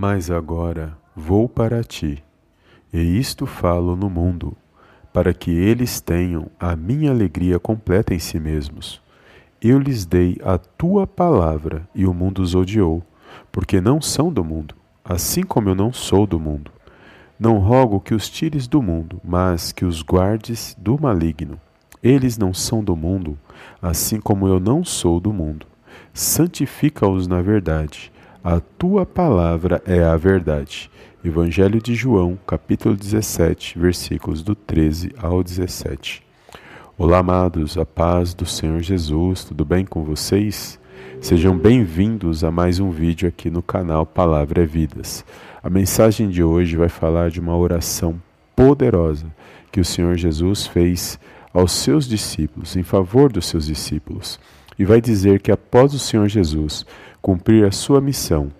Mas agora vou para ti, e isto falo no mundo, para que eles tenham a minha alegria completa em si mesmos. Eu lhes dei a tua palavra, e o mundo os odiou, porque não são do mundo, assim como eu não sou do mundo. Não rogo que os tires do mundo, mas que os guardes do maligno. Eles não são do mundo, assim como eu não sou do mundo. Santifica-os na verdade. A tua palavra é a verdade. Evangelho de João, capítulo 17, versículos do 13 ao 17. Olá, amados, a paz do Senhor Jesus, tudo bem com vocês? Sejam bem-vindos a mais um vídeo aqui no canal Palavra é Vidas. A mensagem de hoje vai falar de uma oração poderosa que o Senhor Jesus fez aos seus discípulos, em favor dos seus discípulos, e vai dizer que após o Senhor Jesus cumprir a sua missão,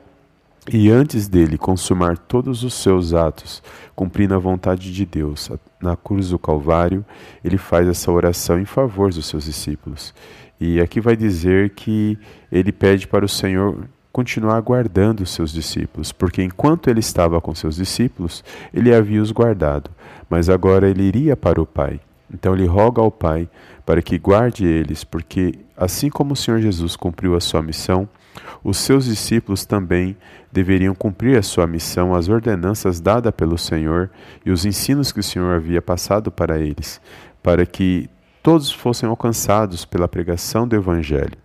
e antes dele consumar todos os seus atos, cumprindo a vontade de Deus, na cruz do Calvário, ele faz essa oração em favor dos seus discípulos. E aqui vai dizer que ele pede para o Senhor continuar guardando os seus discípulos, porque enquanto ele estava com seus discípulos, ele havia os guardado, mas agora ele iria para o Pai. Então ele roga ao Pai para que guarde eles, porque assim como o Senhor Jesus cumpriu a sua missão, os seus discípulos também deveriam cumprir a sua missão, as ordenanças dadas pelo Senhor e os ensinos que o Senhor havia passado para eles, para que todos fossem alcançados pela pregação do Evangelho.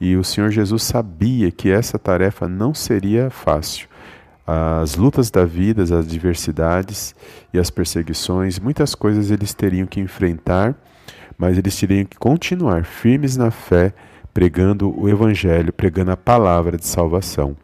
E o Senhor Jesus sabia que essa tarefa não seria fácil. As lutas da vida, as adversidades e as perseguições, muitas coisas eles teriam que enfrentar, mas eles teriam que continuar firmes na fé, pregando o Evangelho, pregando a palavra de salvação.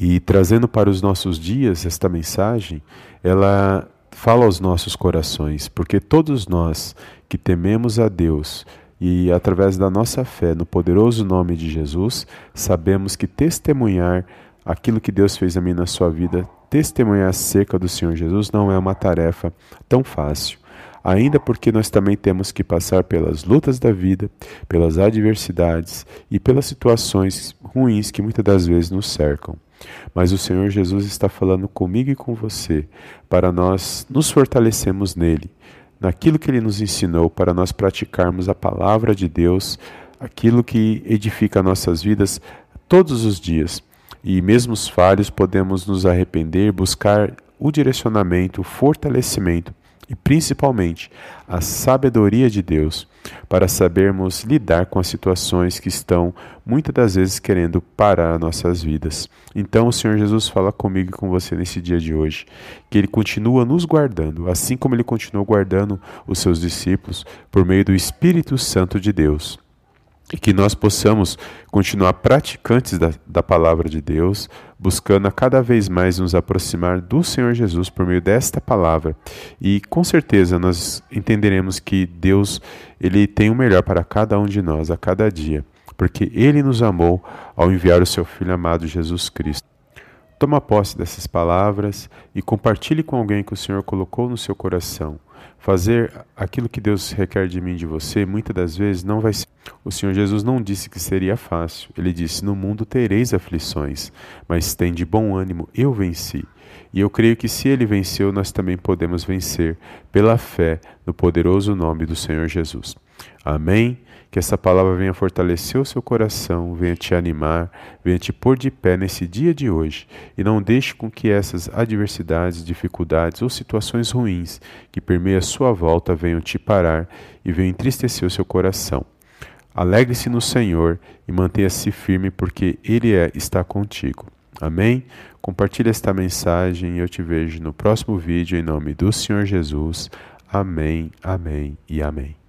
E trazendo para os nossos dias esta mensagem, ela fala aos nossos corações, porque todos nós que tememos a Deus e através da nossa fé no poderoso nome de Jesus, sabemos que testemunhar aquilo que Deus fez a mim na sua vida, testemunhar acerca do Senhor Jesus não é uma tarefa tão fácil. Ainda porque nós também temos que passar pelas lutas da vida, pelas adversidades e pelas situações ruins que muitas das vezes nos cercam. Mas o Senhor Jesus está falando comigo e com você para nós nos fortalecermos nele, naquilo que ele nos ensinou, para nós praticarmos a palavra de Deus, aquilo que edifica nossas vidas todos os dias. E mesmo os falhos podemos nos arrepender, buscar o direcionamento, o fortalecimento e principalmente a sabedoria de Deus para sabermos lidar com as situações que estão muitas das vezes querendo parar nossas vidas. Então o Senhor Jesus fala comigo e com você nesse dia de hoje, que ele continua nos guardando, assim como ele continuou guardando os seus discípulos por meio do Espírito Santo de Deus e que nós possamos continuar praticantes da, da palavra de Deus, buscando a cada vez mais nos aproximar do Senhor Jesus por meio desta palavra. E com certeza nós entenderemos que Deus ele tem o melhor para cada um de nós a cada dia, porque ele nos amou ao enviar o seu filho amado Jesus Cristo. Toma posse dessas palavras e compartilhe com alguém que o Senhor colocou no seu coração. Fazer aquilo que Deus requer de mim e de você, muitas das vezes não vai ser. O Senhor Jesus não disse que seria fácil. Ele disse: No mundo tereis aflições, mas tem de bom ânimo, eu venci. E eu creio que se ele venceu, nós também podemos vencer pela fé no poderoso nome do Senhor Jesus. Amém. Que essa palavra venha fortalecer o seu coração, venha te animar, venha te pôr de pé nesse dia de hoje e não deixe com que essas adversidades, dificuldades ou situações ruins que permeiam a sua volta venham te parar e venham entristecer o seu coração. Alegre-se no Senhor e mantenha-se firme, porque Ele é, está contigo. Amém? Compartilhe esta mensagem e eu te vejo no próximo vídeo em nome do Senhor Jesus. Amém, amém e amém.